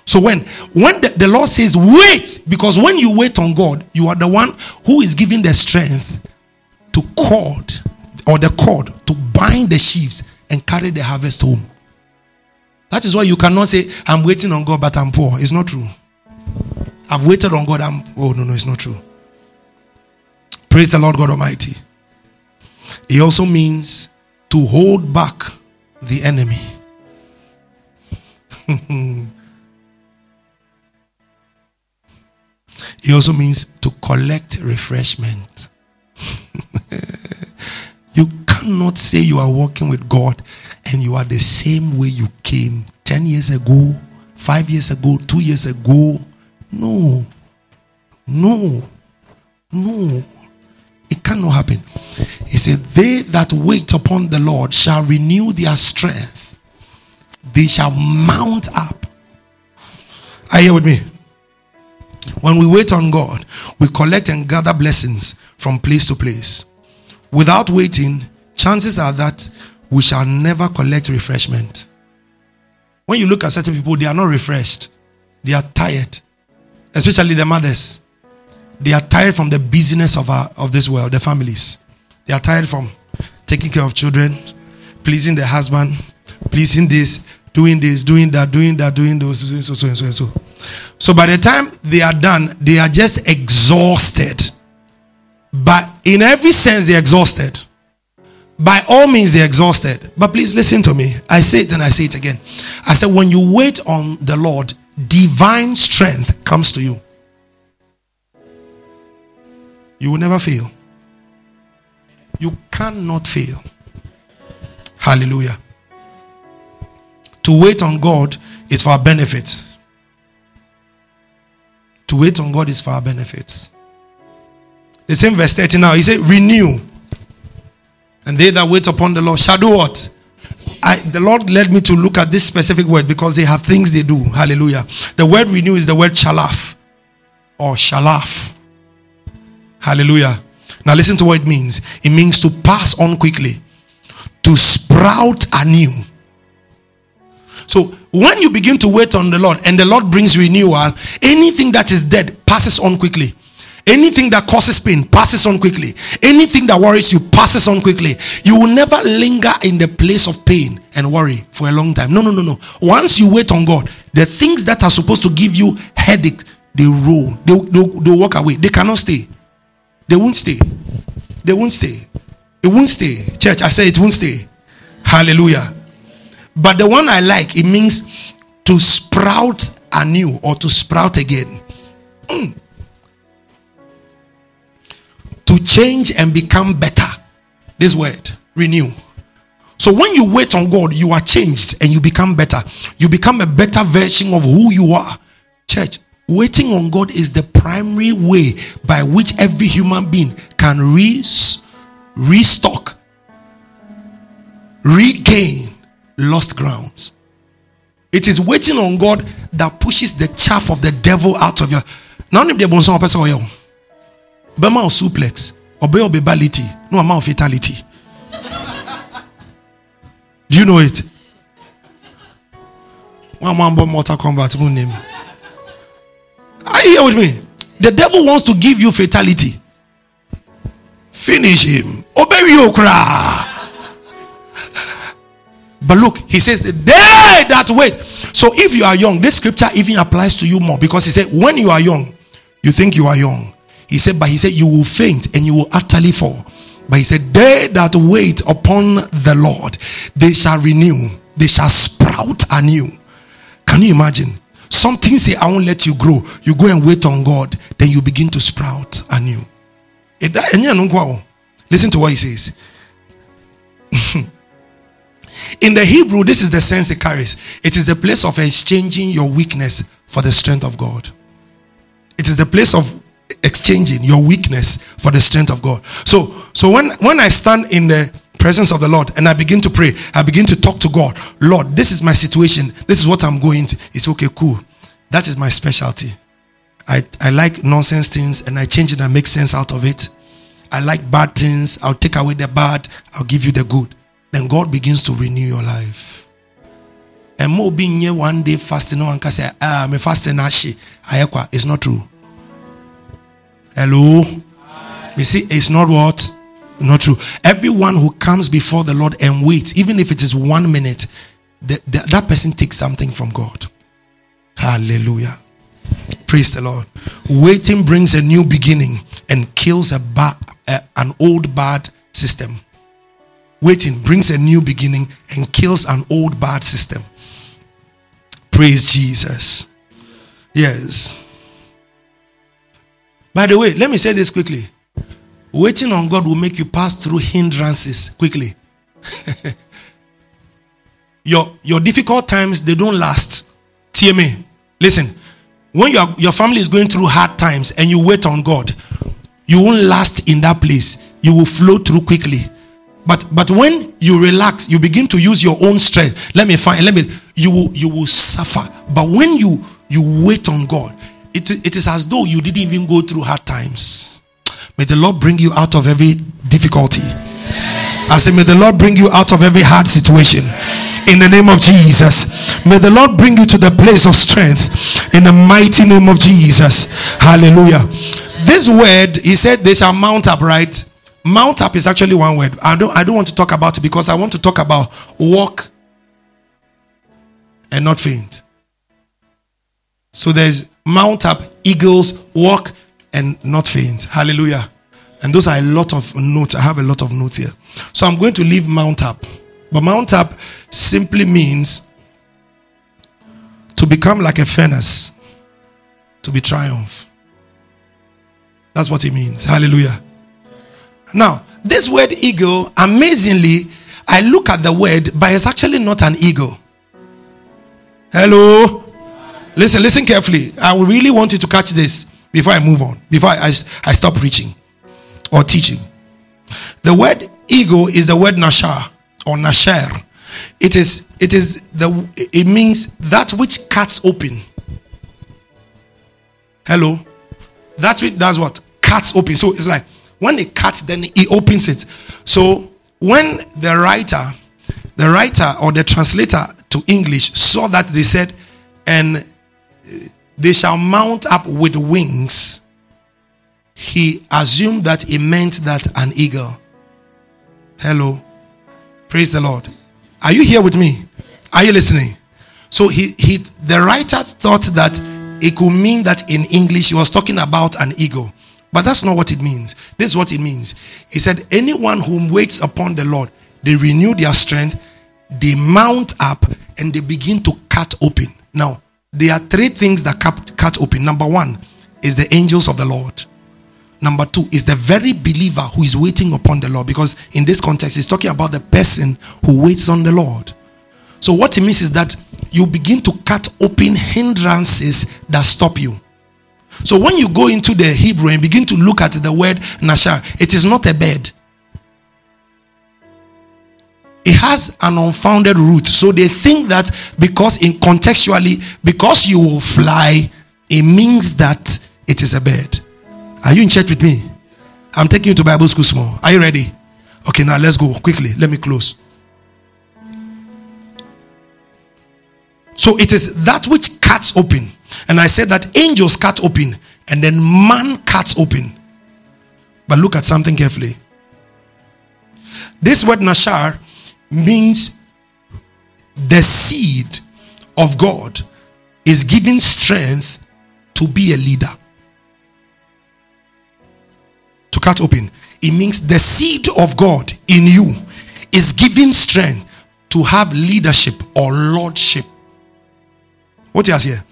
So when when the, the Lord says wait, because when you wait on God, you are the one who is giving the strength to cord or the cord to bind the sheaves and carry the harvest home. That is why you cannot say, I'm waiting on God, but I'm poor. It's not true. I've waited on God. I'm oh no, no, it's not true. Praise the Lord God Almighty. It also means to hold back the enemy. it also means to collect refreshment. you cannot say you are walking with God and you are the same way you came 10 years ago, 5 years ago, 2 years ago. No. No. No. Cannot happen. He said, They that wait upon the Lord shall renew their strength, they shall mount up. Are you with me? When we wait on God, we collect and gather blessings from place to place. Without waiting, chances are that we shall never collect refreshment. When you look at certain people, they are not refreshed, they are tired, especially the mothers. They are tired from the busyness of, our, of this world, the families. They are tired from taking care of children, pleasing the husband, pleasing this, doing this, doing that, doing that, doing those, so, so, and so, and so. So by the time they are done, they are just exhausted. But in every sense, they're exhausted. By all means, they're exhausted. But please listen to me. I say it and I say it again. I said, when you wait on the Lord, divine strength comes to you. You will never fail. You cannot fail. Hallelujah. To wait on God is for our benefit. To wait on God is for our benefits. The same verse 30 now, he said, Renew. And they that wait upon the Lord shall do what? I, the Lord led me to look at this specific word because they have things they do. Hallelujah. The word renew is the word shalaf or shalaf. Hallelujah. Now listen to what it means. It means to pass on quickly, to sprout anew. So when you begin to wait on the Lord and the Lord brings renewal, anything that is dead passes on quickly. Anything that causes pain passes on quickly. Anything that worries you passes on quickly. You will never linger in the place of pain and worry for a long time. No, no, no, no. Once you wait on God, the things that are supposed to give you headache, they roll. They, they, they walk away. They cannot stay. They won't stay. They won't stay. It won't stay. Church, I say it won't stay. Hallelujah. But the one I like, it means to sprout anew or to sprout again. Mm. To change and become better. This word, renew. So when you wait on God, you are changed and you become better. You become a better version of who you are. Church, Waiting on God is the primary way by which every human being can re- restock, regain lost grounds. It is waiting on God that pushes the chaff of the devil out of your. Now, if the bonson person oil, Bema or suplex, obey or babality, no amount of fatality. Do you know it? One man born Mortal Kombat name. Are you here with me? The devil wants to give you fatality. Finish him. Obey you. But look, he says, they that wait. So if you are young, this scripture even applies to you more because he said, when you are young, you think you are young. He said, but he said, you will faint and you will utterly fall. But he said, they that wait upon the Lord, they shall renew, they shall sprout anew. Can you imagine? Something say, I won't let you grow. You go and wait on God, then you begin to sprout anew. Eh, eh, Listen to what he says. In the Hebrew, this is the sense it carries. It is a place of exchanging your weakness for the strength of God. It is the place of exchanging your weakness for the strength of God. So, so when when I stand in the presence of the Lord and I begin to pray, I begin to talk to God. Lord, this is my situation. This is what I'm going to. It's okay, cool. That is my specialty. I, I like nonsense things and I change it and make sense out of it. I like bad things. I'll take away the bad. I'll give you the good. Then God begins to renew your life. And more being here one day fasting, no one can say, ah, I'm fasting. It's not true. Hello? You see, it's not what? Not true. Everyone who comes before the Lord and waits, even if it is one minute, the, that person takes something from God. Hallelujah. Praise the Lord. Waiting brings a new beginning and kills a ba- a, an old bad system. Waiting brings a new beginning and kills an old bad system. Praise Jesus. Yes. By the way, let me say this quickly. Waiting on God will make you pass through hindrances quickly. your, your difficult times, they don't last. Me. Listen. When your, your family is going through hard times and you wait on God, you won't last in that place. You will flow through quickly. But but when you relax, you begin to use your own strength. Let me find. Let me. You will you will suffer. But when you you wait on God, it, it is as though you didn't even go through hard times. May the Lord bring you out of every difficulty. I say, may the Lord bring you out of every hard situation. In the name of Jesus. May the Lord bring you to the place of strength. In the mighty name of Jesus. Hallelujah. This word, he said, they shall mount up, right? Mount up is actually one word. I don't I don't want to talk about it because I want to talk about walk and not faint. So there's mount up, eagles, walk and not faint. Hallelujah. And those are a lot of notes. I have a lot of notes here. So I'm going to leave mount up. But mount up simply means to become like a furnace, to be triumph. That's what it means. Hallelujah. Now, this word eagle, amazingly, I look at the word, but it's actually not an eagle. Hello? Listen, listen carefully. I really want you to catch this before I move on, before I, I stop preaching or teaching. The word ego is the word nashar or nasher. It is it is the it means that which cuts open. Hello? That's which does what? Cuts open. So it's like when it cuts, then it opens it. So when the writer, the writer or the translator to English saw that they said, and they shall mount up with wings, he assumed that he meant that an eagle. Hello. Praise the Lord. Are you here with me? Are you listening? So he, he the writer thought that it could mean that in English he was talking about an eagle. But that's not what it means. This is what it means. He said, Anyone who waits upon the Lord, they renew their strength, they mount up, and they begin to cut open. Now, there are three things that cut, cut open. Number one is the angels of the Lord. Number two is the very believer who is waiting upon the Lord. Because in this context, he's talking about the person who waits on the Lord. So, what it means is that you begin to cut open hindrances that stop you. So when you go into the Hebrew and begin to look at the word nashar, it is not a bed. It has an unfounded root. So they think that because in contextually, because you will fly, it means that it is a bed. Are you in church with me? I'm taking you to Bible school small. Are you ready? Okay, now let's go quickly. Let me close. So it is that which cuts open. And I said that angels cut open and then man cuts open. But look at something carefully. This word Nashar means the seed of God is giving strength to be a leader. To cut open. It means the seed of God in you is giving strength to have leadership or lordship. What else here?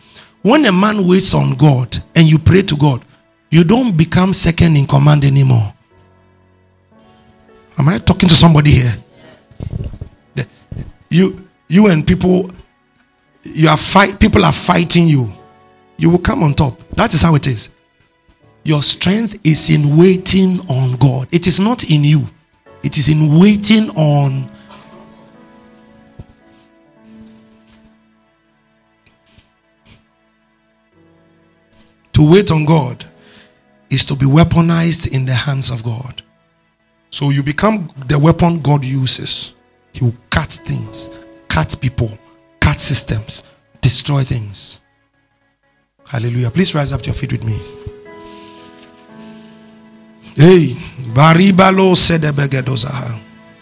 When a man waits on God and you pray to God, you don't become second in command anymore. Am I talking to somebody here? You you and people you are fight people are fighting you. You will come on top. That is how it is. Your strength is in waiting on God. It is not in you, it is in waiting on To wait on God is to be weaponized in the hands of God. So you become the weapon God uses. He will cut things, cut people, cut systems, destroy things. Hallelujah. Please rise up to your feet with me. Hey, Baribalo.